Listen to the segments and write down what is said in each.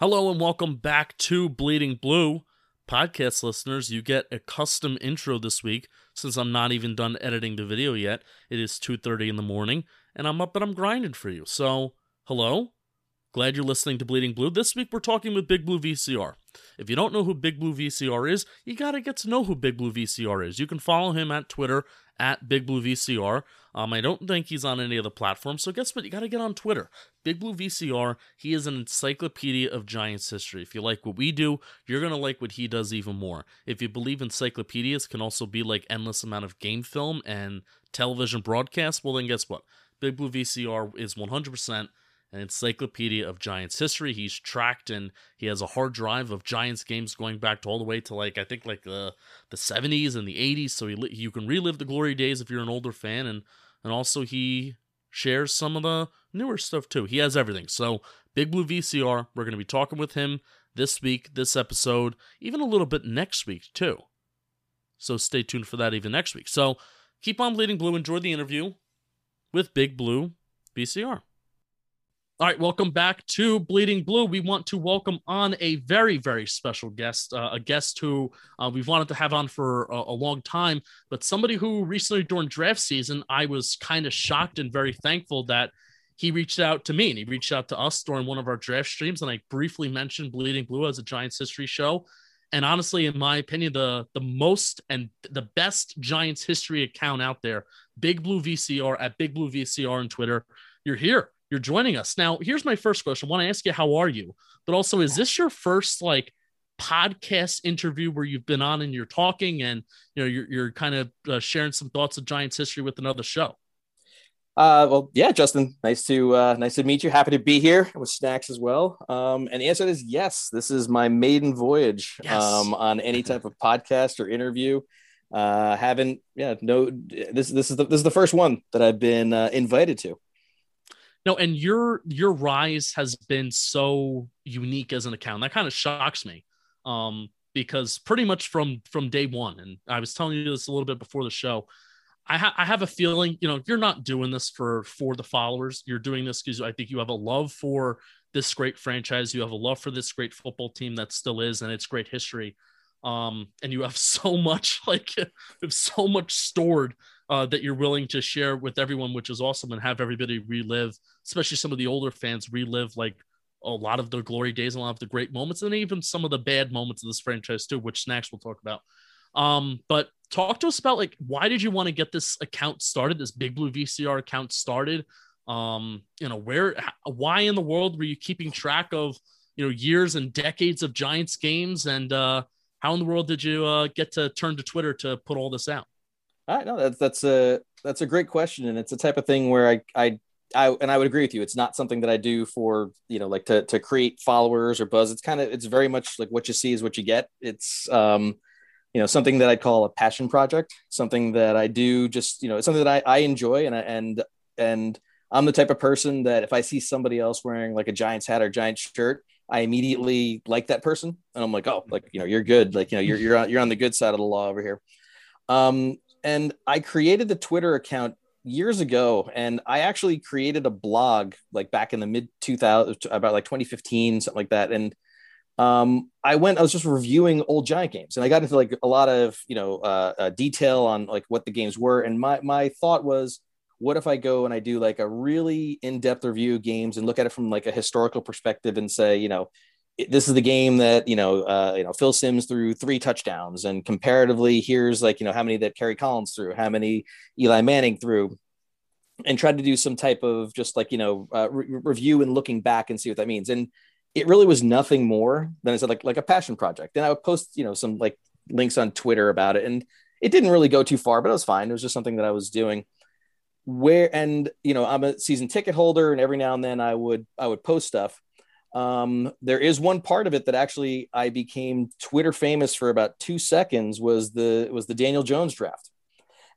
Hello and welcome back to Bleeding Blue. Podcast listeners, you get a custom intro this week since I'm not even done editing the video yet. It is 2:30 in the morning and I'm up and I'm grinding for you. So, hello. Glad you're listening to Bleeding Blue. This week we're talking with Big Blue VCR. If you don't know who Big Blue VCR is, you got to get to know who Big Blue VCR is. You can follow him at Twitter at Big Blue VCR. Um, I don't think he's on any of the platforms, so guess what? You got to get on Twitter. Big Blue VCR, he is an encyclopedia of Giants history. If you like what we do, you're to like what he does even more. If you believe encyclopedias can also be like endless amount of game film and television broadcasts, well, then guess what? Big Blue VCR is 100% an encyclopedia of Giants history. He's tracked and he has a hard drive of Giants games going back to all the way to like I think like the the 70s and the 80s. So he, you can relive the glory days if you're an older fan, and and also he shares some of the newer stuff too. He has everything. So Big Blue VCR, we're going to be talking with him this week, this episode, even a little bit next week too. So stay tuned for that even next week. So keep on bleeding blue. Enjoy the interview with Big Blue VCR. All right, welcome back to Bleeding Blue. We want to welcome on a very, very special guest, uh, a guest who uh, we've wanted to have on for a, a, long time, but somebody who recently during draft season, I was kind of shocked and very thankful that he reached out to me and he reached out to us during one of our draft streams. And I briefly mentioned Bleeding Blue as a Giants history show. And honestly, in my opinion, the the most and the best Giants history account out there, Big Blue VCR at Big Blue VCR on Twitter. You're here you're joining us. Now, here's my first question. I want to ask you, how are you? But also, is this your first like podcast interview where you've been on and you're talking and you know you're, you're kind of uh, sharing some thoughts of Giants history with another show? Uh, well, yeah, Justin, nice to uh, nice to meet you. Happy to be here with Snacks as well. Um, and the answer is yes. This is my maiden voyage yes. um, on any type of podcast or interview. Uh, haven't yeah no this this is the this is the first one that I've been uh, invited to. No, and your your rise has been so unique as an account. That kind of shocks me. Um, because pretty much from from day one, and I was telling you this a little bit before the show. I, ha- I have a feeling, you know, you're not doing this for for the followers. You're doing this because I think you have a love for this great franchise. You have a love for this great football team that still is, and it's great history. Um, and you have so much, like, have so much stored uh, that you're willing to share with everyone, which is awesome, and have everybody relive, especially some of the older fans, relive like a lot of the glory days and a lot of the great moments, and even some of the bad moments of this franchise too, which Snacks will talk about. Um, but talk to us about like why did you want to get this account started, this Big Blue VCR account started? Um, you know, where, why in the world were you keeping track of, you know, years and decades of Giants games, and uh, how in the world did you uh, get to turn to Twitter to put all this out? I know that's that's a that's a great question, and it's a type of thing where I I I and I would agree with you. It's not something that I do for you know like to to create followers or buzz. It's kind of it's very much like what you see is what you get. It's um you know something that I call a passion project, something that I do just you know it's something that I I enjoy and I, and and I'm the type of person that if I see somebody else wearing like a Giants hat or Giants shirt, I immediately like that person, and I'm like, oh, like you know, you're good, like you know, you're you're on, you're on the good side of the law over here. Um, and I created the Twitter account years ago and I actually created a blog like back in the mid 2000 about like 2015 something like that. And um, I went I was just reviewing old giant games and I got into like a lot of you know uh, uh, detail on like what the games were. And my my thought was what if I go and I do like a really in-depth review of games and look at it from like a historical perspective and say you know this is the game that you know uh, you know Phil Simms threw three touchdowns, and comparatively, here's like you know how many that Kerry Collins threw, how many Eli Manning threw, and tried to do some type of just like you know uh, re- review and looking back and see what that means. And it really was nothing more than I said like like a passion project. And I would post you know some like links on Twitter about it, and it didn't really go too far, but it was fine. It was just something that I was doing. Where and you know I'm a season ticket holder, and every now and then I would I would post stuff Um, there is one part of it that actually I became Twitter famous for about two seconds was the was the Daniel Jones draft.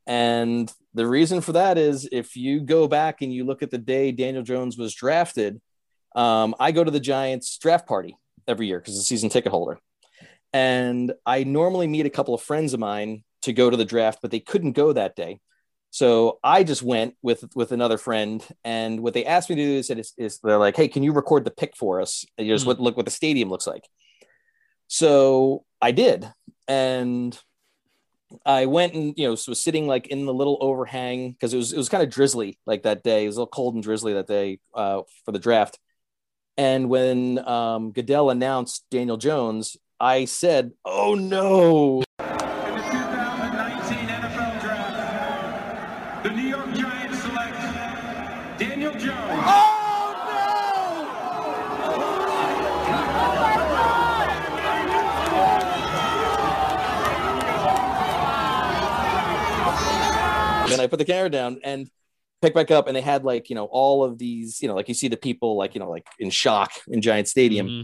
And the reason for that is if you go back and you look at the day Daniel Jones was drafted, um, I go to the Giants draft party every year because the season ticket holder. And I normally meet a couple of friends of mine to go to the draft, but they couldn't go that day. So I just went with with another friend, and what they asked me to do is, is, is they're like, "Hey, can you record the pick for us? And just mm. look what the stadium looks like." So I did, and I went and you know was sitting like in the little overhang because it was it was kind of drizzly like that day. It was a little cold and drizzly that day uh, for the draft. And when um, Goodell announced Daniel Jones, I said, "Oh no!" Put the camera down and pick back up and they had like you know all of these you know like you see the people like you know like in shock in giant stadium mm-hmm.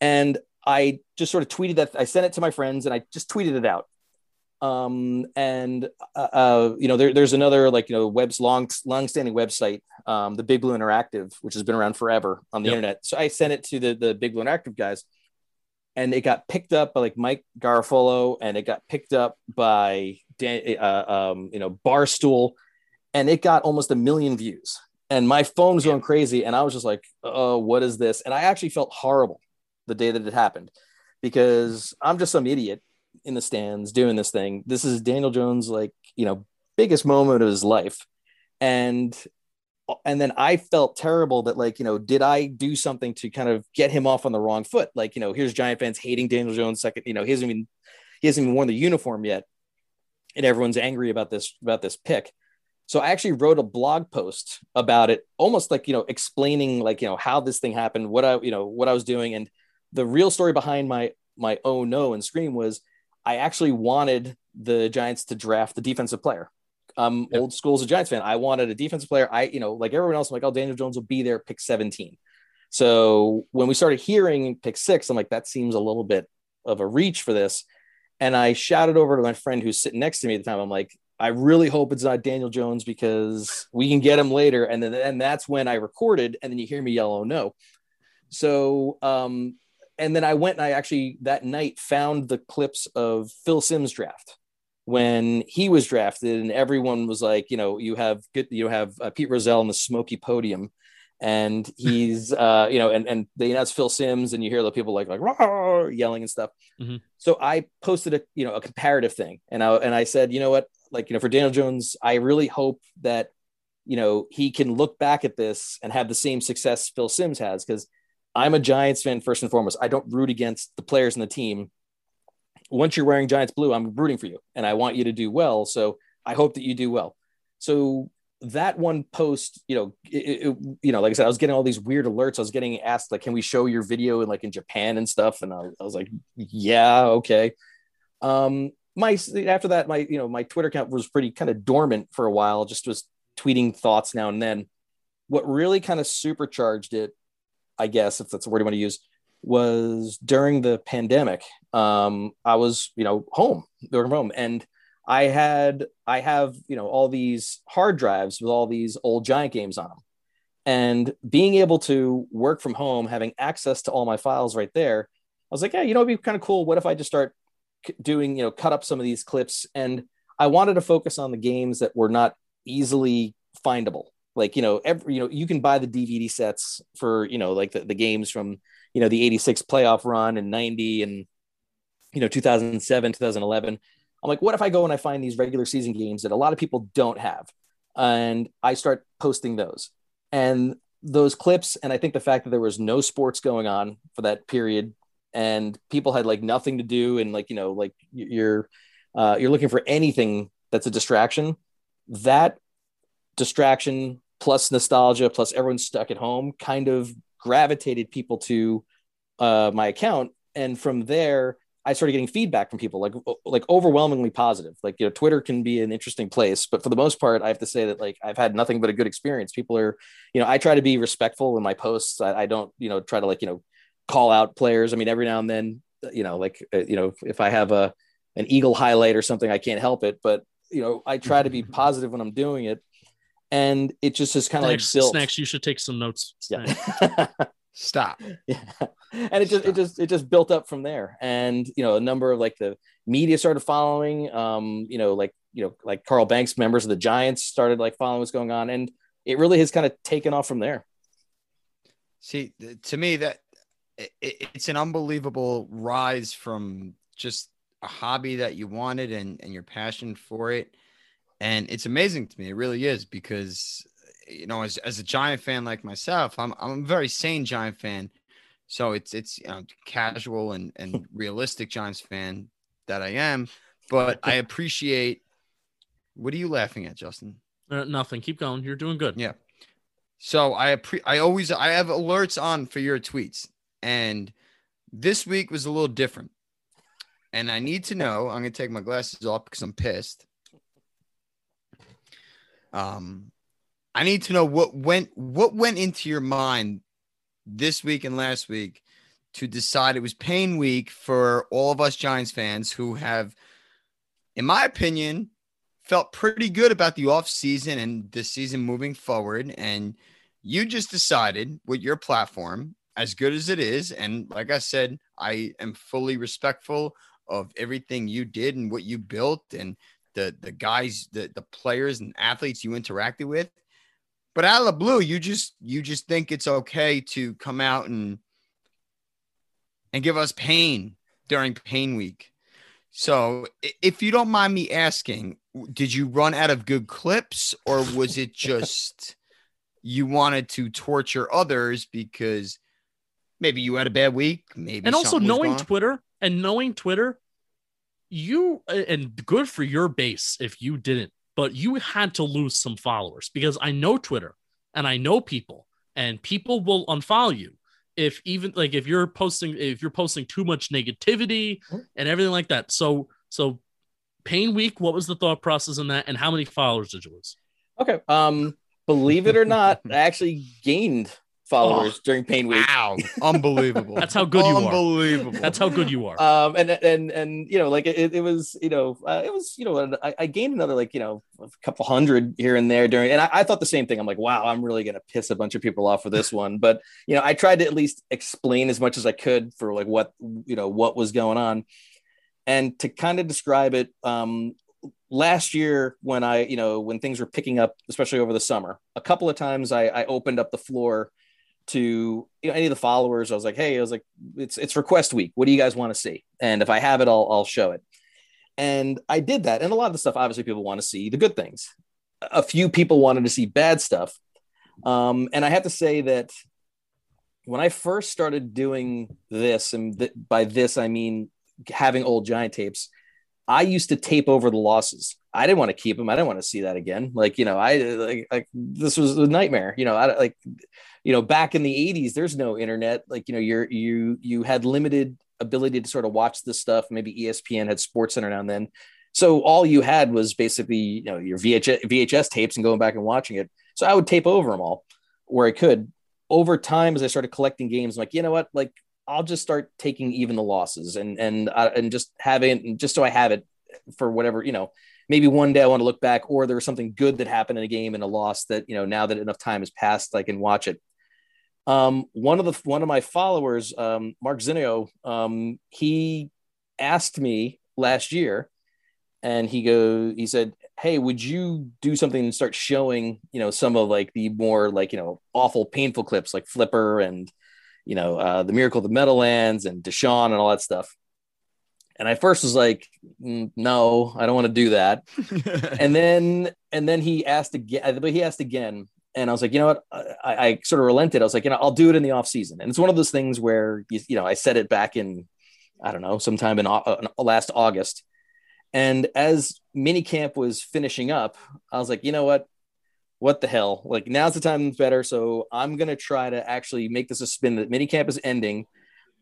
and i just sort of tweeted that i sent it to my friends and i just tweeted it out um and uh, uh you know there, there's another like you know web's long long standing website um the big blue interactive which has been around forever on the yep. internet so i sent it to the the big blue interactive guys and it got picked up by like mike garafolo and it got picked up by uh, um, you know, Barstool, and it got almost a million views. And my phone was going crazy, and I was just like, "Oh, what is this?" And I actually felt horrible the day that it happened because I'm just some idiot in the stands doing this thing. This is Daniel Jones, like you know, biggest moment of his life, and and then I felt terrible that like you know, did I do something to kind of get him off on the wrong foot? Like you know, here's Giant fans hating Daniel Jones. Second, you know, he hasn't even he hasn't even worn the uniform yet and everyone's angry about this about this pick. So i actually wrote a blog post about it almost like you know explaining like you know how this thing happened what i you know what i was doing. And the real story behind my my oh no and scream was i actually wanted the giants to draft the defensive player. I'm yep. old school as a giants fan. I wanted a defensive player. I you know like everyone else I'm like oh daniel jones will be there pick 17 so when we started hearing pick six i'm like that seems a little bit of a reach for this and I shouted over to my friend who's sitting next to me at the time. I'm like, I really hope it's not Daniel Jones because we can get him later. And then and that's when I recorded, and then you hear me yell, "Oh no!" So, um, and then I went and I actually that night found the clips of Phil Simms draft when he was drafted, and everyone was like, you know, you have good, you have uh, Pete Rozelle on the smoky podium, and he's uh you know and and they announce Phil Simms and you hear the people like like yelling and stuff. Mm-hmm. So I posted a you know a comparative thing and I and I said you know what like you know for Daniel Jones I really hope that you know he can look back at this and have the same success Phil Simms has because I'm a Giants fan first and foremost. I don't root against the players in the team. Once you're wearing Giants blue, I'm rooting for you and I want you to do well. So I hope that you do well. So that one post, you know, it, it, you know, like I said, I was getting all these weird alerts. I was getting asked, like, can we show your video in like in Japan and stuff? And I, I was like, yeah, okay. Um, my after that, my you know, my Twitter account was pretty kind of dormant for a while. Just was tweeting thoughts now and then. What really kind of supercharged it, I guess, if that's the word you want to use, was during the pandemic. Um, I was, you know, home, working from home, and I had I have you know all these hard drives with all these old giant games on them, and being able to work from home, having access to all my files right there, I was like, yeah, you know, it'd be kind of cool. What if I just start doing you know cut up some of these clips? And I wanted to focus on the games that were not easily findable. Like you know, every you know you can buy the DVD sets for you know like the, the games from you know the 86 playoff run and 90 and you know 2007 2011 I'm like, what if I go and I find these regular season games that a lot of people don't have? And I start posting those. And those clips, and I think the fact that there was no sports going on for that period and people had like nothing to do and like, you know, like you're uh, you're looking for anything that's a distraction, that distraction plus nostalgia plus everyone's stuck at home kind of gravitated people to uh, my account. And from there, I started getting feedback from people like like overwhelmingly positive. Like you know, Twitter can be an interesting place, but for the most part, I have to say that like I've had nothing but a good experience. People are, you know, I try to be respectful in my posts. I, I don't, you know, try to like you know call out players. I mean, every now and then, you know, like uh, you know, if I have a an eagle highlight or something, I can't help it. But you know, I try to be positive when I'm doing it, and it just is kind of like built. Snacks, you should take some notes. Yeah. Stop. Yeah. And it just it just it just built up from there. And you know, a number of like the media started following. Um, you know, like you know, like Carl Banks, members of the Giants started like following what's going on, and it really has kind of taken off from there. See, to me, that it, it's an unbelievable rise from just a hobby that you wanted and and your passion for it, and it's amazing to me. It really is because you know, as, as a Giant fan like myself, I'm I'm a very sane Giant fan. So it's it's you know, casual and and realistic Giants fan that I am, but I appreciate. What are you laughing at, Justin? Uh, nothing. Keep going. You're doing good. Yeah. So I appre- I always I have alerts on for your tweets, and this week was a little different. And I need to know. I'm gonna take my glasses off because I'm pissed. Um, I need to know what went what went into your mind this week and last week to decide it was pain week for all of us Giants fans who have, in my opinion, felt pretty good about the offseason and the season moving forward. And you just decided with your platform, as good as it is, and like I said, I am fully respectful of everything you did and what you built and the the guys, the the players and athletes you interacted with. But out of the blue, you just you just think it's okay to come out and and give us pain during pain week. So, if you don't mind me asking, did you run out of good clips or was it just you wanted to torture others because maybe you had a bad week, maybe And also knowing Twitter and knowing Twitter, you and good for your base if you didn't but you had to lose some followers because I know Twitter and I know people and people will unfollow you if even like if you're posting if you're posting too much negativity mm-hmm. and everything like that. So so pain week, what was the thought process in that and how many followers did you lose? Okay. Um believe it or not, I actually gained followers oh, during Pain Week. Wow, unbelible! That's how good you are. Unbelievable. That's how good you are. Um, and and and you know, like it, it was, you know, uh, it was, you know, I, I, gained another like you know a couple hundred here and there during, and I, I, thought the same thing. I'm like, wow, I'm really gonna piss a bunch of people off for this one. But you know, I tried to at least explain as much as I could for like what you know what was going on, and to kind of describe it. Um, last year when I, you know, when things were picking up, especially over the summer, a couple of times I, I opened up the floor to you know, any of the followers. I was like, hey, I was like, it's it's request week. What do you guys want to see? And if I have it, I'll I'll show it. And I did that. And a lot of the stuff, obviously, people want to see the good things. A few people wanted to see bad stuff. Um, and I have to say that when I first started doing this, and th- by this I mean having old giant tapes, I used to tape over the losses. I didn't want to keep them. I didn't want to see that again. Like you know, I like, like this was a nightmare. You know, I like you know, back in the 80s, there's no internet. Like, you know, you're you you had limited ability to sort of watch this stuff. Maybe ESPN had Sports Center now and then. So all you had was basically, you know, your VHS, VHS tapes and going back and watching it. So I would tape over them all where I could. Over time, as I started collecting games, I'm like, you know what? Like, I'll just start taking even the losses and and uh, and just having just so I have it for whatever you know. Maybe one day I want to look back, or there was something good that happened in a game and a loss that you know now that enough time has passed, I can watch it. Um, one of the one of my followers, um, Mark Zinio, um, he asked me last year, and he go, he said, "Hey, would you do something and start showing, you know, some of like the more like you know awful, painful clips like Flipper and you know uh, the Miracle of the Meadowlands and DeSean and all that stuff." And I first was like, mm, "No, I don't want to do that." and then and then he asked again, but he asked again, and I was like, you know what? I, I, sort of relented. I was like, you know, I'll do it in the off season. And it's one of those things where, you, you know, I said it back in, I don't know, sometime in uh, last August. And as mini camp was finishing up, I was like, you know what? What the hell? Like now's the time that's better. So I'm to try to actually make this a spin that mini camp is ending.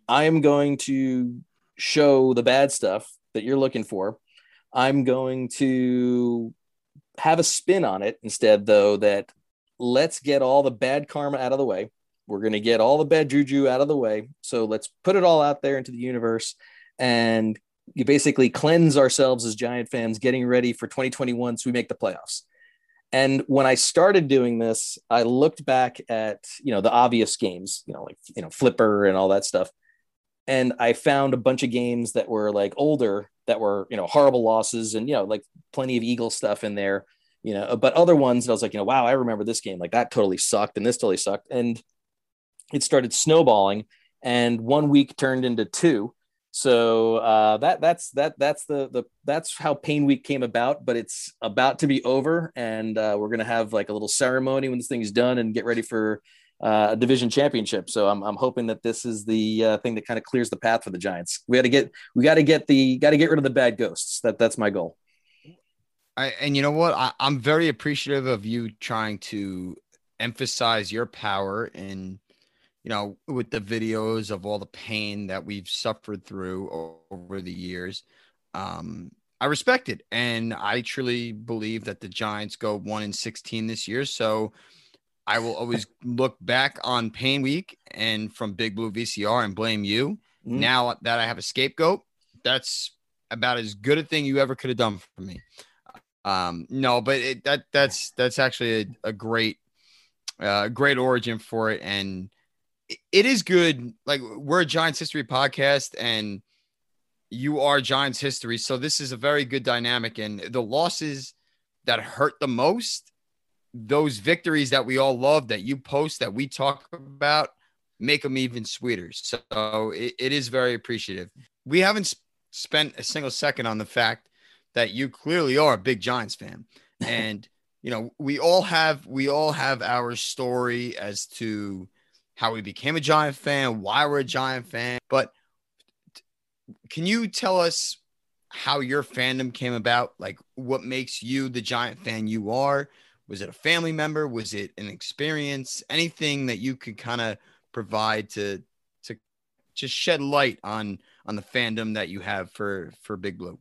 I am going to show the bad stuff that you're looking for. I'm going to have a spin on it instead, though, that let's get all the bad karma out of the way. We're going to get all the bad juju out of the way. So let's put it all out there into the universe and you basically cleanse ourselves as Giant fans, getting ready for 2021 so we make the playoffs. And when I started doing this, I looked back at you know the obvious games, you know like you know Flipper and all that stuff, and I found a bunch of games that were like older that were you know horrible losses and you know like plenty of Eagle stuff in there, you know. But other ones, that I was like, you know, wow, I remember this game. Like that totally sucked and this totally sucked, and it started snowballing, and one week turned into two, so uh, that that's that that's the the that's how Pain Week came about. But it's about to be over, and uh, we're gonna have like a little ceremony when this thing's done and get ready for uh, a division championship. So I'm I'm hoping that this is the uh, thing that kind of clears the path for the Giants. We got to get we got to get the got to get rid of the bad ghosts. That that's my goal. I, and you know what? I, I'm very appreciative of you trying to emphasize your power in you know, with the videos of all the pain that we've suffered through over the years. Um, I respect it. And I truly believe that the Giants go one in 16 this year. So I will always look back on Pain Week and from Big Blue VCR and blame you. Mm-hmm. Now that I have a scapegoat, that's about as good a thing you ever could have done for me. Um, no, but it, that that's that's actually a, a great, uh, great origin for it. And it is good. Like we're a Giants history podcast, and you are Giants history, so this is a very good dynamic. And the losses that hurt the most, those victories that we all love, that you post, that we talk about, make them even sweeter. So it, it is very appreciative. We haven't sp- spent a single second on the fact that you clearly are a big Giants fan, and you know we all have we all have our story as to how we became a Giant fan, why we're a Giant fan. But can you tell us how your fandom came about? Like, what makes you the Giant fan you are? Was it a family member? Was it an experience? Anything that you could kind of provide to to just shed light on on the fandom that you have for for Big Blue?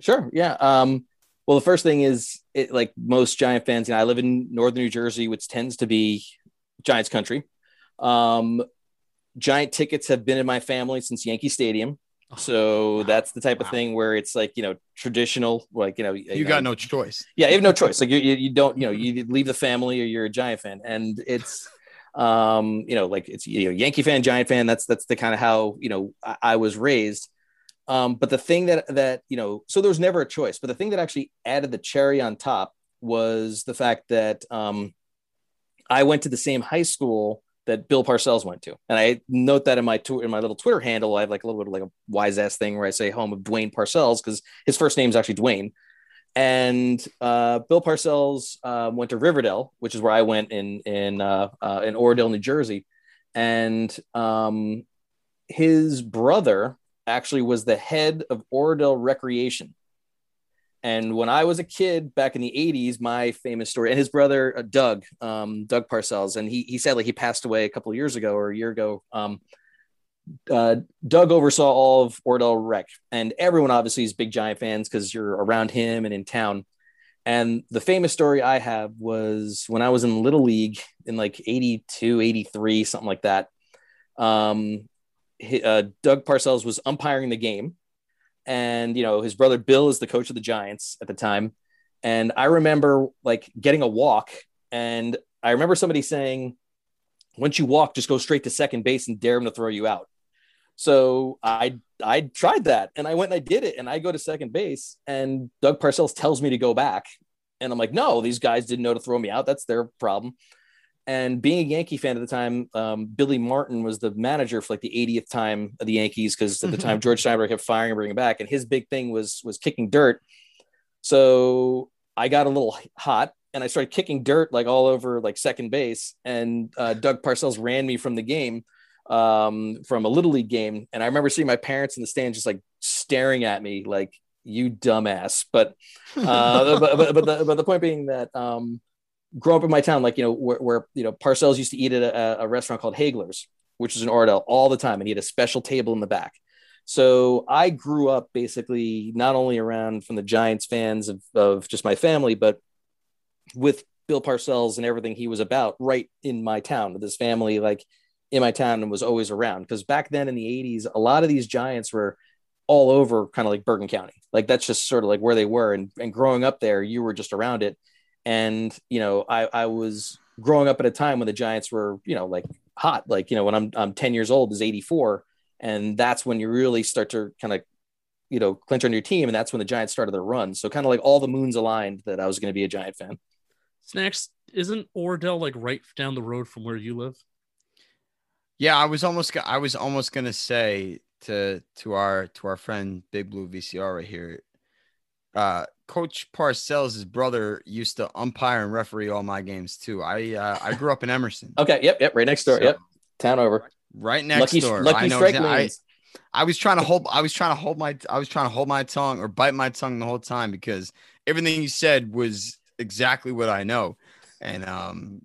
Sure. Yeah. Um, well, the first thing is, it, like most Giant fans, you know, I live in northern New Jersey, which tends to be Giants country. Um, giant tickets have been in my family since Yankee Stadium. Oh, so wow. that's the type of wow. thing where it's like you know traditional, like you know you got no choice. Yeah, you have no choice. Like you, you, you don't you know you leave the family or you're a Giant fan, and it's um you know like it's you know Yankee fan, Giant fan. That's that's the kind of how you know I, I was raised. Um, but the thing that that you know, so there was never a choice. But the thing that actually added the cherry on top was the fact that um, I went to the same high school that Bill Parcells went to. And I note that in my tw- in my little Twitter handle, I have like a little bit of like a wise ass thing where I say home of Duane Parcells because his first name is actually Dwayne. And uh, Bill Parcells uh, went to River Dell, which is where I went in in uh, uh in Oradell, New Jersey. And um, his brother actually was the head of Oradell Recreation and when I was a kid back in the 80s, my famous story, and his brother, uh, Doug, um, Doug Parcells, and he, he sadly he passed away a couple of years ago or a year ago. Um, uh, Doug oversaw all of Oradell Rec, and everyone obviously is big Giant fans because you're around him and in town. And the famous story I have was when I was in Little League in like 82, 83, something like that. Um, uh, Doug Parcells was umpiring the game and you know his brother Bill is the coach of the Giants at the time. And I remember like getting a walk, and I remember somebody saying, "Once you walk, just go straight to second base and dare him to throw you out." So I I tried that, and I went and I did it, and I go to second base, and Doug Parcells tells me to go back, and I'm like, "No, these guys didn't know to throw me out. That's their problem." And being a Yankee fan at the time, um, Billy Martin was the manager for like the 80th time of the Yankees because at the time George Steinbrenner kept firing and bringing back, and his big thing was was kicking dirt. So I got a little hot and I started kicking dirt like all over like second base, and uh, Doug Parcells ran me from the game um, from a little league game, and I remember seeing my parents in the stand just like staring at me like you dumbass. But uh, but, but, but, the, but the point being that um, grow up in my town, like, you know, where, where you know, Parcells used to eat at a, a, restaurant called Hagler's, which is in Oradell all the time. And he had a special table in the back. So I grew up basically not only around from the Giants fans of, of just my family, but with Bill Parcells and everything he was about right in my town with his family, like in my town and was always around. Because back then in the 80s, a lot of these Giants were all over kind of like Bergen County. Like that's just sort of like where they were. And, and growing up there, you were just around it. And, you know, I, I was growing up at a time when the Giants were, you know, like hot. Like, you know, when I'm, I'm 10 years old is 84. And that's when you really start to kind of, you know, clinch on your team. And that's when the Giants started their run. So kind of like all the moons aligned that I was going to be a Giant fan. Snacks, isn't Oradell like right down the road from where you live? Yeah, I was almost I was almost gonna say to to our to our friend Big Blue VCR right here. Uh, Coach Parcells' brother used to umpire and referee all my games too. I uh, I grew up in Emerson. okay, yep, yep, right next door. So, yep, town over. Right next lucky, door. Lucky I know strike I, I was trying to hold I was trying to hold my I was trying to hold my tongue or bite my tongue the whole time because everything you said was exactly what I know. And um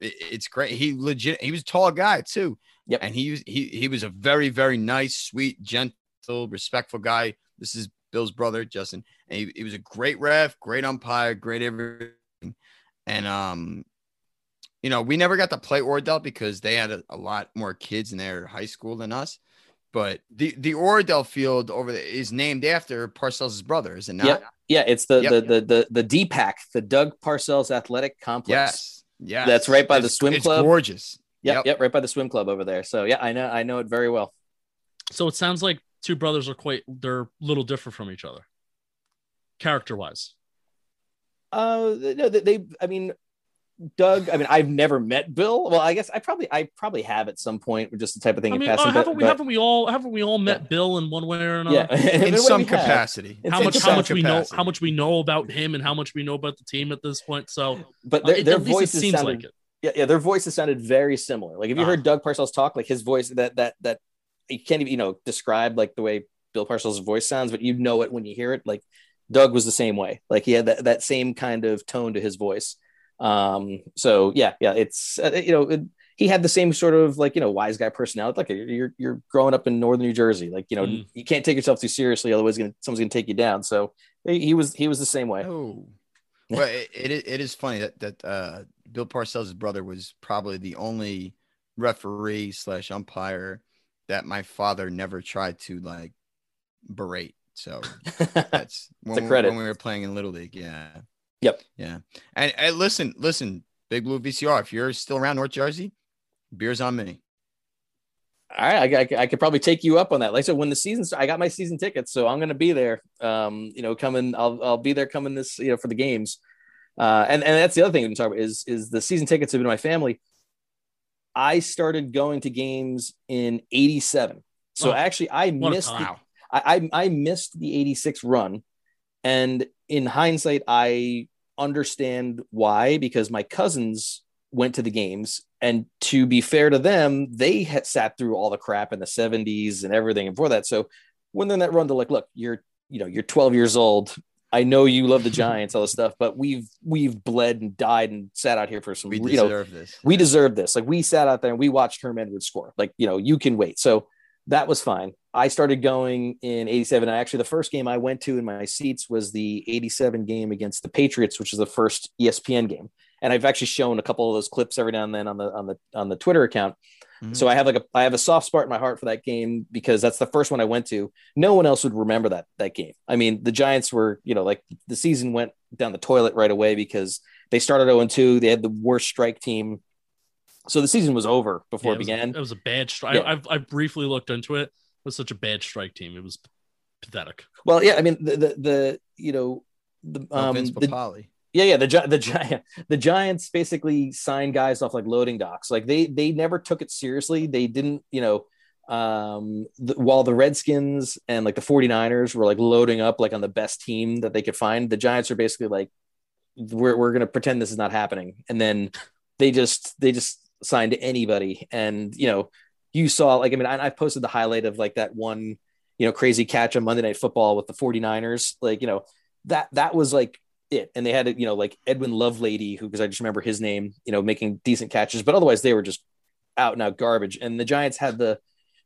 it, it's great. He legit he was a tall guy too. Yep. And he was he he was a very, very nice, sweet, gentle, respectful guy. This is Bill's brother, Justin. And he, he was a great ref, great umpire, great everything. And um, you know, we never got to play Oradell because they had a, a lot more kids in their high school than us. But the the Oradell field over there is named after Parcells' brother, is it not? Yep. Yeah, it's the yep. the the the the DPAC, the Doug Parcells Athletic Complex. Yes, yeah, that's right by it's, the swim it's club. Gorgeous. Yep, yep, yep, right by the swim club over there. So yeah, I know I know it very well. So it sounds like two brothers are quite they're a little different from each other, character wise. Uh, no, they, they I mean, Doug, I mean, I've never met Bill. Well, I guess I probably, I probably have at some point, just the type of thing. I mean, in passing, uh, haven't but, we, but, haven't we all, haven't we all met Yeah. Bill in one way or another? Yeah, in What some we have. capacity. In How some much, how some much we know, how much we know about him, and how much we know about the team at this point. So But uh, their, it- their at voices seems sounded, like it. yeah, yeah, their voices sounded very similar. Like if you Ah. heard Doug Parcells talk, like his voice, that that that you can't even you know describe like the way Bill Parcells' voice sounds, but you know it when you hear it. Like Doug was the same way. Like he had that that same kind of tone to his voice. Um, so yeah, yeah, it's uh, you know. It, he had the same sort of like you know wise guy personality. Like you're you're growing up in northern New Jersey. Like you know Mm. you can't take yourself too seriously, otherwise gonna, someone's gonna take you down. So he he was he was the same way. Oh, well, it, it is- it is funny that that uh, Bill Parcells' brother was probably the only referee slash umpire that my father never tried to like berate. So that's when, credit. when we were playing in little league. Yeah. Yep. Yeah. And, and listen, listen, Big Blue VCR. If you're still around North Jersey, beers on me. All right, I, I, I could probably take you up on that. Like I so, said, when the season, I got my season tickets, so I'm going to be there. Um, you know, coming, I'll I'll be there coming this, you know, for the games. Uh, and and that's the other thing we can talk about is is the season tickets have been my family. I started going to games in '87, so Oh, actually I missed. The, I, I I missed the '86 run, and in hindsight, I understand why because my cousins went to the games. And to be fair to them they had sat through all the crap in the 70s and everything before that. So when they're in that run they're like look you're you know you're 12 years old i know you love the giants all this stuff but we've we've bled and died and sat out here for some We you know deserve this. we deserve this. Like we sat out there and we watched Herm Edwards score. Like, you know, you can wait. So that was fine. I started going in 87. I actually the first game I went to in my seats was the 87 game against the Patriots, which is the first ESPN game. And I've actually shown a couple of those clips every now and then on the on the on the Twitter account. Mhm. So I have like a I have a soft spot in my heart for that game because that's the first one I went to. No one else would remember that that game. I mean, the Giants were, you know, like the season went down the toilet right away because they started 0 2. They had the worst strike team. So the season was over before Yeah, it, was, began. It was a bad strike. Yeah. I've I've briefly looked into it. It was such a bad strike team. It was pathetic. well, yeah, I mean the the, the you know the Oh, um Vince the, Papale. Yeah yeah the the giant the Giants basically signed guys off like loading docks. Like they they never took it seriously. They didn't you know um the, while the Redskins and like the 49ers were like loading up like on the best team that they could find, the Giants are basically like we're we're gonna pretend this is not happening, and then they just they just signed anybody, and you know you saw like I mean I, I posted the highlight of like that one you know crazy catch on Monday Night Football with the 49ers, like you know that that was like it, and they had you know like Edwin Lovelady, who because I just remember his name, you know making decent catches, but otherwise they were just out and out garbage, and the Giants had the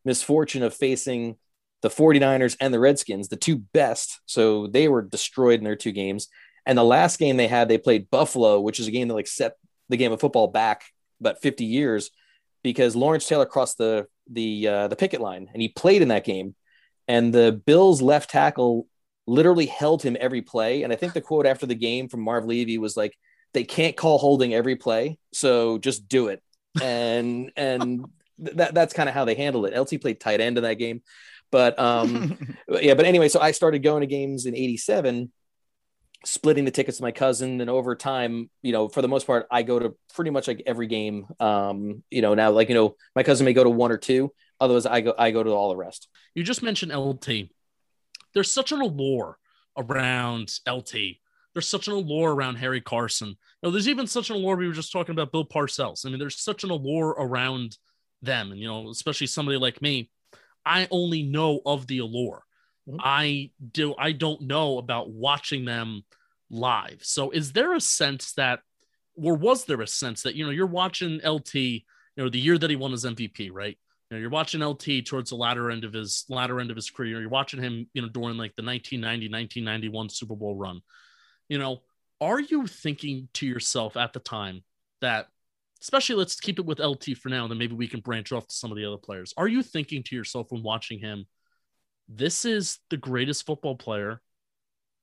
misfortune of facing the 49ers and the Redskins, the two best. So they were destroyed in their two games. And the last game they had, they played Buffalo, which is a game that like set the game of football back about 50 years because Lawrence Taylor crossed the the uh, the picket line and he played in that game. And the Bills left tackle literally held him every play. And I think the quote after the game from Marv Levy was like, they can't call holding every play, so just do it. And and that that's kind of how they handled it. LT played tight end in that game. But um, yeah, but anyway, so I started going to games in 87, splitting the tickets with my cousin. And over time, you know, for the most part, I go to pretty much like every game. Um, you know, now like, you know, my cousin may go to one or two. Otherwise, I go I go to all the rest. You just mentioned LT. There's such an allure around LT. There's such an allure around Harry Carson. You know, there's even such an allure. We were just talking about Bill Parcells. I mean, there's such an allure around them, and you know, especially somebody like me I only know of the allure. Mm-hmm. I do I don't know about watching them live. So is there a sense that or was there a sense that you know you're watching LT, you know, the year that he won his MVP, right? You know, you're watching LT towards the latter end of his latter end of his career. You're watching him, you know, during like the 1990, 1991 Super Bowl run. You know, are you thinking to yourself at the time that especially let's keep it with LT for now, then maybe we can branch off to some of the other players. Are you thinking to yourself when watching him, this is the greatest football player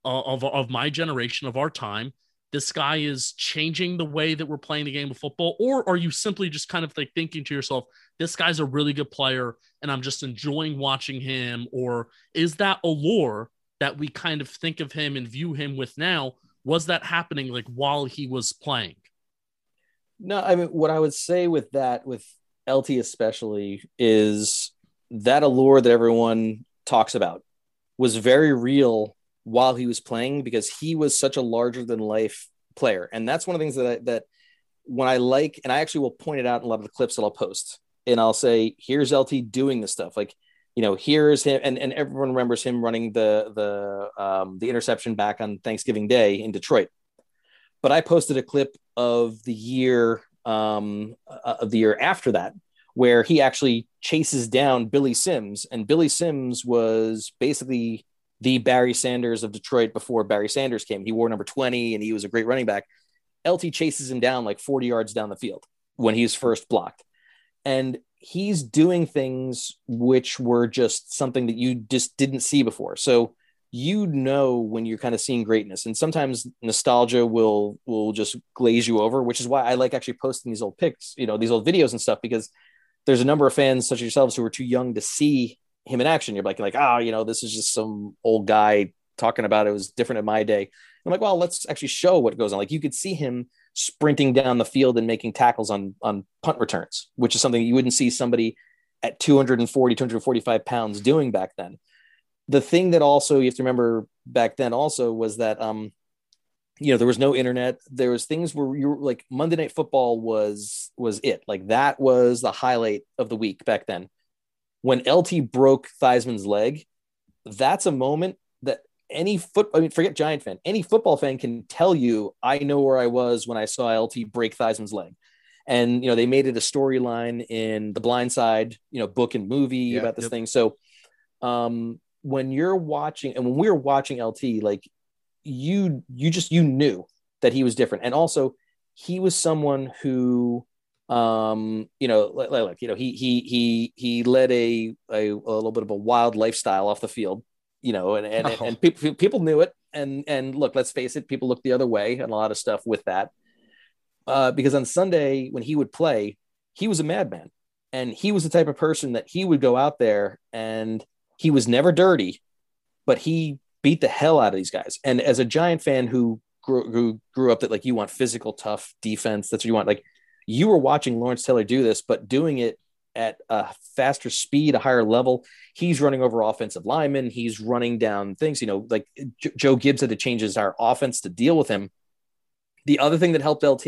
uh, of, of my generation, of our time? This guy is changing the way that we're playing the game of football? Or are you simply just kind of like thinking to yourself, this guy's a really good player and I'm just enjoying watching him? Or is that allure that we kind of think of him and view him with now? Was that happening like while he was playing? No, I mean, what I would say with that, with LT especially, is that allure that everyone talks about was very real while he was playing because he was such a larger than life player. And that's one of the things that I, that when I like, and I actually will point it out in a lot of the clips that I'll post, and I'll say, "Here's LT doing this stuff." Like, you know, here's him, and, and everyone remembers him running the the um, the interception back on Thanksgiving Day in Detroit but I posted a clip of the year um, uh, of the year after that where he actually chases down Billy Sims, and Billy Sims was basically the Barry Sanders of Detroit before Barry Sanders came. He wore number 20 and he was a great running back. LT chases him down like 40 yards down the field when he's first blocked. And he's doing things which were just something that you just didn't see before. So you know when you're kind of seeing greatness and sometimes nostalgia will will just glaze you over which is why i like actually posting these old pics you know these old videos and stuff because there's a number of fans such as yourselves who are too young to see him in action. You're like like oh you know this is just some old guy talking about it. Was different in my day. I'm like well let's actually show what goes on. Like you could see him sprinting down the field and making tackles on on punt returns which is something you wouldn't see somebody at 240 245 pounds doing back then. The thing that also you have to remember back then also was that um you know there was no internet. There was things where you were like monday night football was was it. Like that was the highlight of the week back then when lt broke theismann's leg that's a moment that any foot i mean forget giant fan any football fan can tell you i know where i was when i saw lt break theismann's leg and you know they made it a storyline in the blind side you know book and movie yeah, about this yep. thing so um when you're watching and when we were watching LT, like you you just you knew that he was different. And also he was someone who um you know like, like you know he he he he led a, a, a little bit of a wild lifestyle off the field you know and and, oh. and people people knew it and and look let's face it people looked the other way and a lot of stuff with that uh because on sunday when he would play he was a madman and he was the type of person that he would go out there and he was never dirty, but he beat the hell out of these guys. And as a Giant fan who grew, who grew up that like you want physical, tough defense, that's what you want. Like you were watching Lawrence Taylor do this, but doing it at a faster speed, a higher level. He's running over offensive linemen. He's running down things. You know, like J- Joe Gibbs had to change his our offense to deal with him. The other thing that helped LT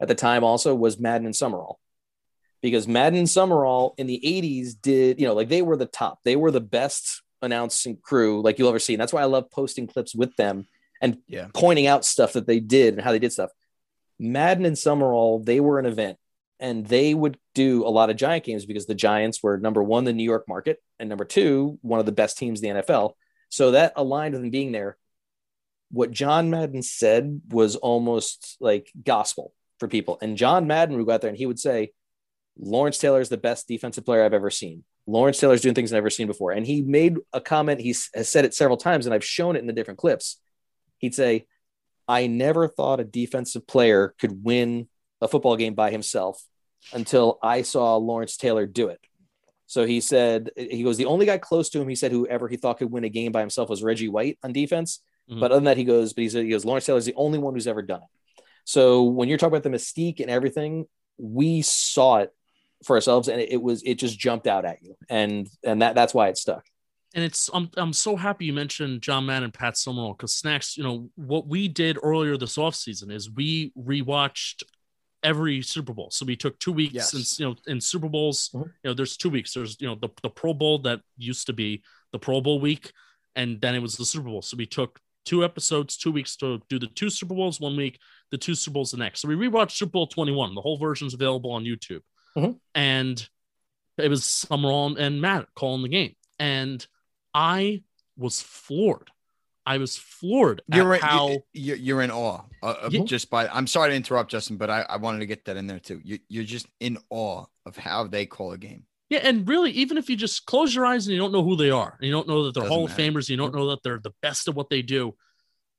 at the time also was Madden and Summerall because Madden and Summerall in the 80s did, you know, like they were the top. They were the best announcing crew like you'll ever see. And that's why I love posting clips with them and yeah. pointing out stuff that they did and how they did stuff. Madden and Summerall, they were an event. and they would do a lot of Giant games because the Giants were number one, the New York market, and number two, one of the best teams in the NFL. So that aligned with them being there. What John Madden said was almost like gospel for people. And John Madden would go out there and he would say, Lawrence Taylor is the best defensive player I've ever seen. Lawrence Taylor's doing things I've never seen before. And he made a comment, he has said it several times, and I've shown it in the different clips. He'd say, I never thought a defensive player could win a football game by himself until I saw Lawrence Taylor do it. So he said, he goes, the only guy close to him, he said, whoever he thought could win a game by himself was Reggie White on defense. Mm-hmm. But other than that, he goes, but he said, he goes, Lawrence Taylor is the only one who's ever done it. So when you're talking about the mystique and everything, we saw it for ourselves and it, it was, it just jumped out at you. And, and that, that's why it stuck and it's I'm I'm so happy you mentioned John Madden and Pat Summerall because Snacks, you know, what we did earlier this offseason is we rewatched every Super Bowl. So we took two weeks yes. since you know in Super Bowls, mm-hmm. you know, there's two weeks. There's you know the, the Pro Bowl that used to be the Pro Bowl week, and then it was the Super Bowl. So we took two episodes, two weeks to do the two Super Bowls, one week, the two Super Bowls the next. So we rewatched Super Bowl 21. The whole version's available on YouTube. Mm-hmm. And it was Summerall and Matt calling the game. And I was floored I was floored you're in, how you're, you're in awe uh, of yeah. just by. I'm sorry to interrupt, Justin, but I, I wanted to get that in there too. You, you're just in awe of how they call a game. Yeah, and really, even if you just close your eyes and you don't know who they are, and you don't know that they're Doesn't Hall matter. of Famers, you don't know that they're the best at what they do,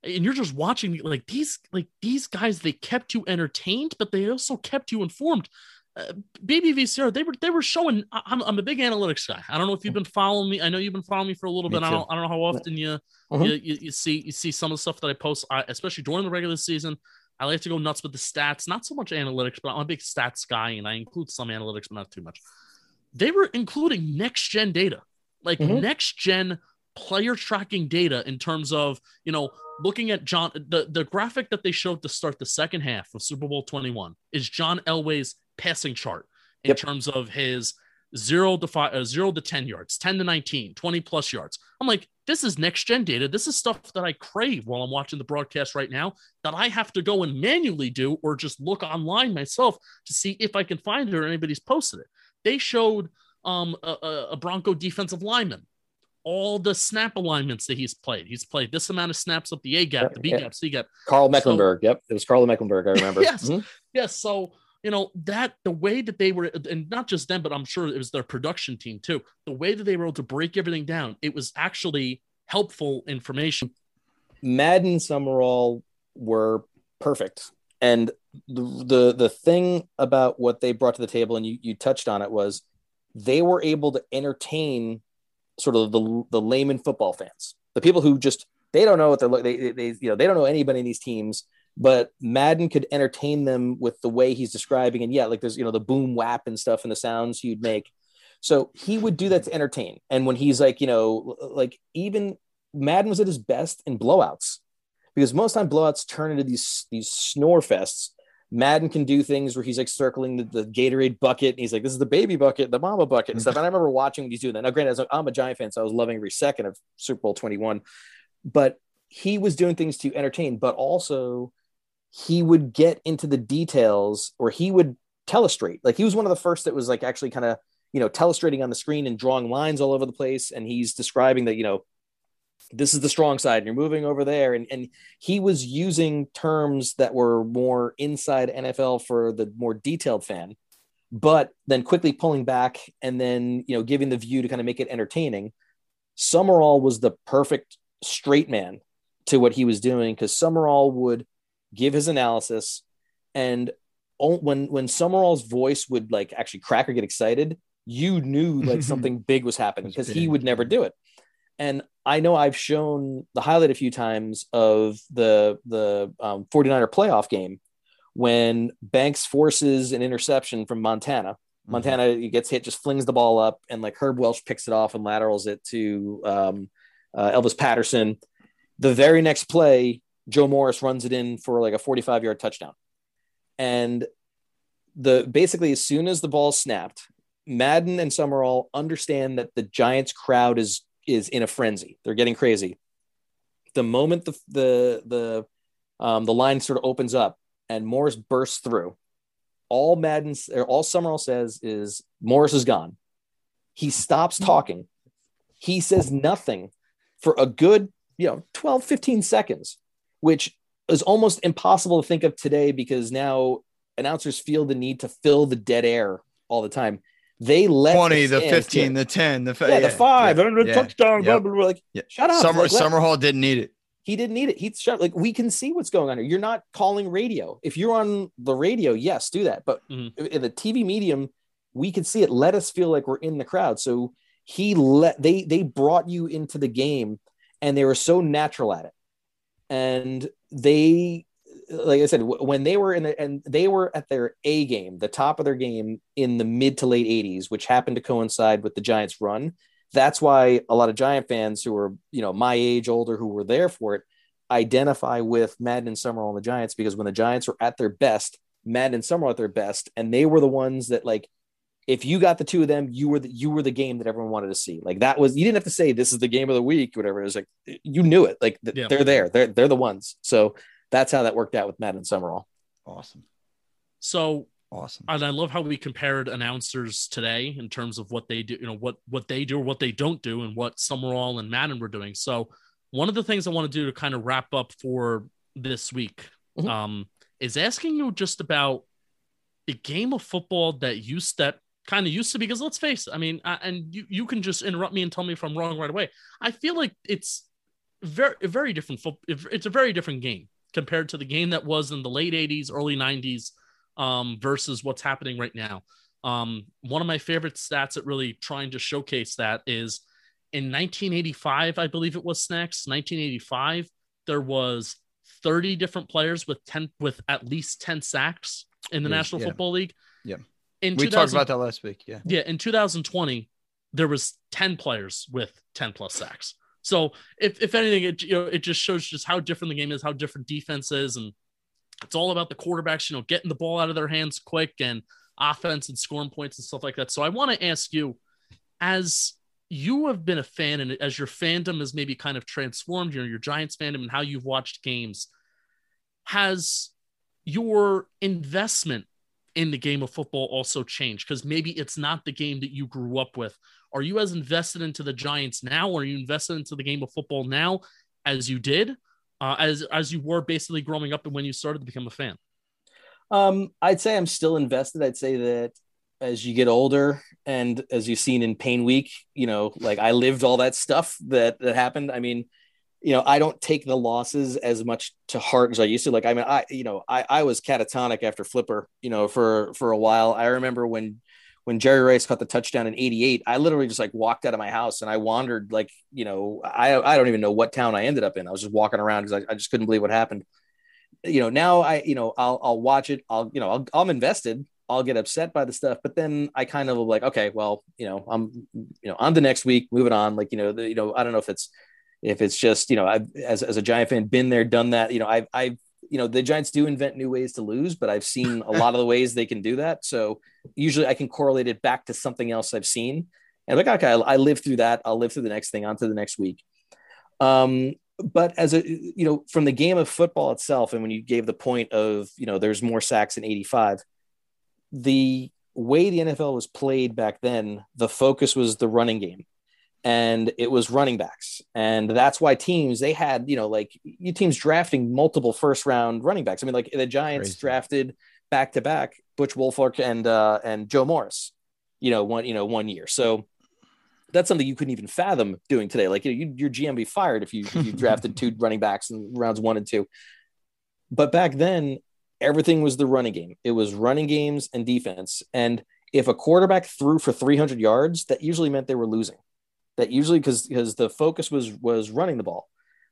and you're just watching like these, like these guys, they kept you entertained, but they also kept you informed. Uh, BBVCR, they were they were showing. I'm, I'm a big analytics guy. I don't know if you've been following me. I know you've been following me for a little bit. I don't I don't know how often you, mm-hmm. you, you, you see you see some of the stuff that I post, I, especially during the regular season. I like to go nuts with the stats, not so much analytics, but I'm a big stats guy, and I include some analytics, but not too much. They were including next gen data, like mm-hmm. next gen player tracking data in terms of you know looking at John the the graphic that they showed to start the second half of Super Bowl 21 is John Elway's passing chart in yep. terms of his zero to five, uh, zero to 10 yards, 10 to 19, 20 plus yards. I'm like, this is next gen data. This is stuff that I crave while I'm watching the broadcast right now that I have to go and manually do or just look online myself to see if I can find it or anybody's posted it. They showed um, a, a Bronco defensive lineman all the snap alignments that he's played. He's played this amount of snaps up the A gap, the B gap, C gap. Karl Mecklenburg. So, yep. It was Karl Mecklenburg. I remember. yes. Mm-hmm. Yes. So you know that the way that they were and not just them but i'm sure it was their production team too the way that they were able to break everything down it was actually helpful information. Madden summerall were perfect. And the, the the thing about what they brought to the table and you, you touched on it was they were able to entertain sort of the, the layman football fans the people who just they don't know what they're they, they you know they don't know anybody in these teams but Madden could entertain them with the way he's describing. And yeah, like there's, you know, the boom whap and stuff and the sounds he'd make. So he would do that to entertain. And when he's like, you know, like even Madden was at his best in blowouts because most time blowouts turn into these, these snore fests. Madden can do things where he's like circling the, the Gatorade bucket and he's like, this is the baby bucket, the mama bucket and stuff. And I remember watching when he's doing that. Now, granted, I'm a Giant fan, so I was loving every second of Super Bowl 21, but he was doing things to entertain, but also he would get into the details or he would telestrate. Like he was one of the first that was like actually kind of, you know, telestrating on the screen and drawing lines all over the place. And he's describing that, you know, this is the strong side and you're moving over there. And, and he was using terms that were more inside NFL for the more detailed fan, but then quickly pulling back and then, you know, giving the view to kind of make it entertaining. Summerall was the perfect straight man to what he was doing because Summerall would – give his analysis, and when when Summerall's voice would like actually crack or get excited, you knew like something big was happening because he would never do it. And I know I've shown the highlight a few times of the the um, 49er playoff game when Banks forces an interception from Montana. Mm-hmm. Montana mm-hmm. gets hit, just flings the ball up, and like Herb Welch picks it off and laterals it to um, uh, Elvis Patterson. The very next play, Joe Morris runs it in for like a 45 yard touchdown. And the basically as soon as the ball snapped, Madden and Summerall understand that the Giants crowd is is in a frenzy. They're getting crazy. The moment the the the um, the line sort of opens up and Morris bursts through, all Madden or all Summerall says is Morris is gone. He stops talking. He says nothing for a good, you know, 12, 15 seconds, which is almost impossible to think of today because now announcers feel the need to fill the dead air all the time. They let 20, the, the 15, the 10, the, yeah, the five, yeah, and the yeah, touchdown, blah, yep. blah, blah. Like, Yeah. shut up. Summer Like, Summerall didn't need it. he didn't need it. He shut like we can see what's going on here. You're not calling radio. If you're on the radio, yes, do that. But Mhm. in the TV medium, we can see it. Let us feel like we're in the crowd. So he let they they brought you into the game, and they were so natural at it. And they, like I said, when they were in the, and they were at their A game, the top of their game in the mid to late 80s, which happened to coincide with the Giants' run. That's why a lot of Giant fans who are, you know, my age, older, who were there for it, identify with Madden and Summerall and the Giants because when the Giants were at their best, Madden and Summerall at their best, and they were the ones that like, if you got the two of them, you were the you were the game that everyone wanted to see. Like that was you didn't have to say this is the game of the week, whatever. It was like you knew it. Like th- Yeah. they're there. They're they're the ones. So that's how that worked out with Madden and Summerall. Awesome. So Awesome. and I love how we compared announcers today in terms of what they do, you know, what what they do or what they don't do, and what Summerall and Madden were doing. So one of the things I want to do to kind of wrap up for this week Mhm. um, is asking you just about the game of football that you that kind of used to because let's face it, I mean, I, and you you can just interrupt me and tell me if I'm wrong right away. I feel like it's very very different. It's a very different game compared to the game that was in the late '80s, early '90s um, versus what's happening right now. Um, one of my favorite stats at really trying to showcase that is in 1985, I believe it was Snacks. 1985, there was 30 different players with 10 with at least 10 sacks in the Yes, National yeah. Football League. Yeah. In We 2000 talked about that last week. Yeah. yeah, in 2020, there was 10 players with 10 plus sacks. So if, if anything, it you know it just shows just how different the game is, how different defense is, and it's all about the quarterbacks, you know, getting the ball out of their hands quick and offense and scoring points and stuff like that. So I want to ask you, as you have been a fan and as your fandom has maybe kind of transformed, you know, your Giants fandom and how you've watched games, has your investment in the game of football also change? Because maybe it's not the game that you grew up with. Are you as invested into the Giants now? Or are you invested into the game of football now as you did, uh, as as you were basically growing up and when you started to become a fan? Um, I'd say I'm still invested. I'd say that as you get older and as you've seen in Pain Week, you know, like I lived all that stuff that that happened. I mean, you know, I don't take the losses as much to heart as I used to. Like, I mean, I, you know, I, I was catatonic after Flipper, you know, for for a while. I remember when when Jerry Rice caught the touchdown in 88, I literally just like walked out of my house and I wandered like, you know, I I don't even know what town I ended up in. I was just walking around because I, I just couldn't believe what happened you know now i you know i'll i'll watch it i'll you know I'll, i'm invested i'll get upset by the stuff but then i kind of like okay well you know i'm you know on the next week moving on like you know the, you know i don't know if it's if it's just you know I've as, as a giant fan been there done that you know i've i've you know the giants do invent new ways to lose but i've seen a lot of the ways they can do that. So usually i can correlate it back to something else i've seen. And like okay i, lived through that. I'll live through the next thing on to the next week. Um but as a you know from the game of football itself and when you gave the point of you know there's more sacks in 85 the way the nfl was played back then the focus was the running game and it was running backs and that's why teams they had you know like you teams drafting multiple first round running backs i mean like the giants Crazy. drafted back to back butch woolfolk and uh and joe morris you know one you know one year so that's something you couldn't even fathom doing today. Like you know, you, your GM be fired if you if you drafted two running backs in rounds one and two. But back then, everything was the running game. It was running games and defense. And if a quarterback threw for 300 yards, that usually meant they were losing. That usually because because the focus was was running the ball.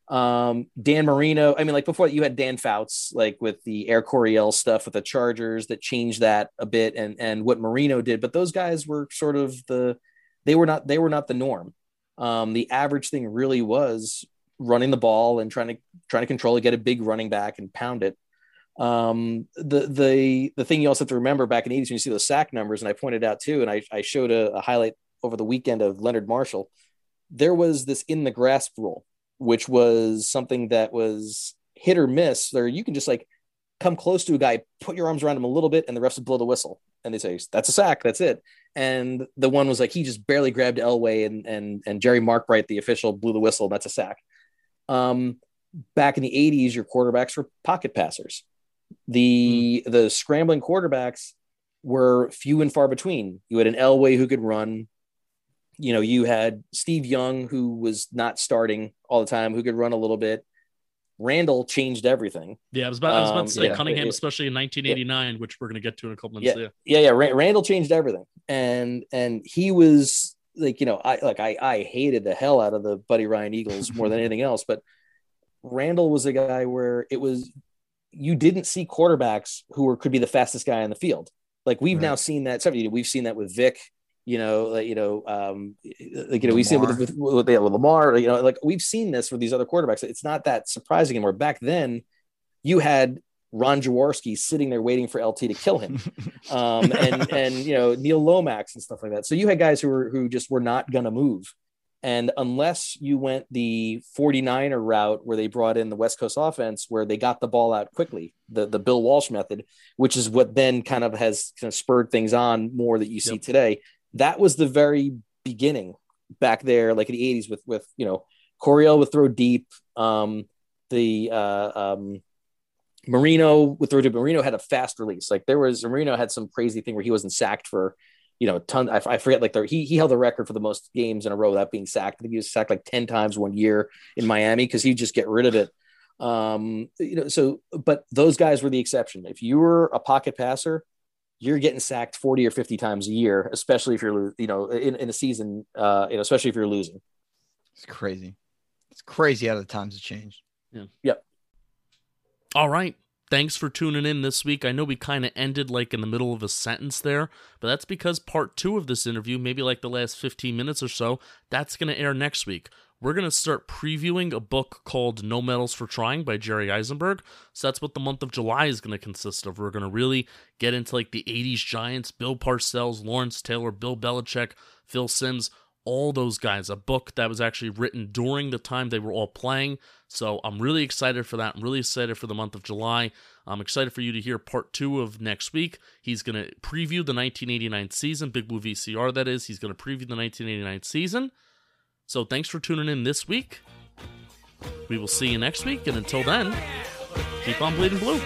Um, Dan Marino. I mean, like before you had Dan Fouts, like with the Air Coryell stuff with the Chargers that changed that a bit, and and what Marino did. But those guys were sort of the they were not they were not the norm. Um, the average thing really was running the ball and trying to trying to control it, get a big running back and pound it. Um, the the the thing you also have to remember back in the 80s when you see those sack numbers, and I pointed out too, and I, I showed a, a highlight over the weekend of Leonard Marshall. There was this in the grasp rule, which was something that was hit or miss, or you can just like come close to a guy, put your arms around him a little bit, and the refs would blow the whistle, and they say that's a sack, that's it. And the one was like he just barely grabbed Elway, and and and Jerry Markbreit, the official, blew the whistle. That's a sack. Um, back in the '80s, your quarterbacks were pocket passers. The mm. the scrambling quarterbacks were few and far between. You had an Elway who could run. You know, you had Steve Young who was not starting all the time, who could run a little bit. Randall changed everything. Yeah, I was about, I was about to say um, yeah, Cunningham, especially in 1989, yeah. which we're going to get to in a couple minutes. Yeah, yeah, yeah. Randall changed everything, and and he was like, you know, I like I I hated the hell out of the Buddy Ryan Eagles more than anything else, but Randall was a guy where it was you didn't see quarterbacks who were could be the fastest guy on the field. Like we've right. now seen that. We've seen that with Vick you know, like, you know, um, like, you know, we've seen with, with, with, with, Lamar, you know, like we've seen this with these other quarterbacks. It's not that surprising anymore. Back then, you had Ron Jaworski sitting there waiting for LT to kill him, um, and and you know Neil Lomax and stuff like that. So you had guys who were who just were not going to move, and unless you went the 49er route where they brought in the West Coast offense, where they got the ball out quickly, the the Bill Walsh method, which is what then kind of has kind of spurred things on more that you see yep. today that was the very beginning back there, like in the 80s with with you know, Coryell would throw deep. Um, the uh, um, Marino throw deep. Marino had a fast release. Like there was Marino had some crazy thing where he wasn't sacked for you know, ton. I, I forget like the, he he held the record for the most games in a row without being sacked. I think he was sacked like ten times one year in Miami because he just get rid of it. Um, you know, so but those guys were the exception. If you were a pocket passer, you're getting sacked 40 or 50 times a year, especially if you're, you know, in, in a season, uh, you know, especially if you're losing. It's crazy. It's crazy how the times have changed. Yeah. Yep. All right. Thanks for tuning in this week. I know we kind of ended like in the middle of a sentence there, but that's because part two of this interview, maybe like the last 15 minutes or so, that's going to air next week we're going to start previewing a book called No Medals for Trying by Jerry Izenberg. So that's what the month of July is going to consist of. We're going to really get into like the 80s Giants, Bill Parcells, Lawrence Taylor, Bill Belichick, Phil Simms, all those guys. A book that was actually written during the time they were all playing. So I'm really excited for that. I'm really excited for the month of July. I'm excited for you to hear part two of next week. He's going to preview the 1989 season, Big Blue VCR, that is. He's going to preview the 1989 season. So thanks for tuning in this week. We will see you next week, and until then, keep on bleeding blue.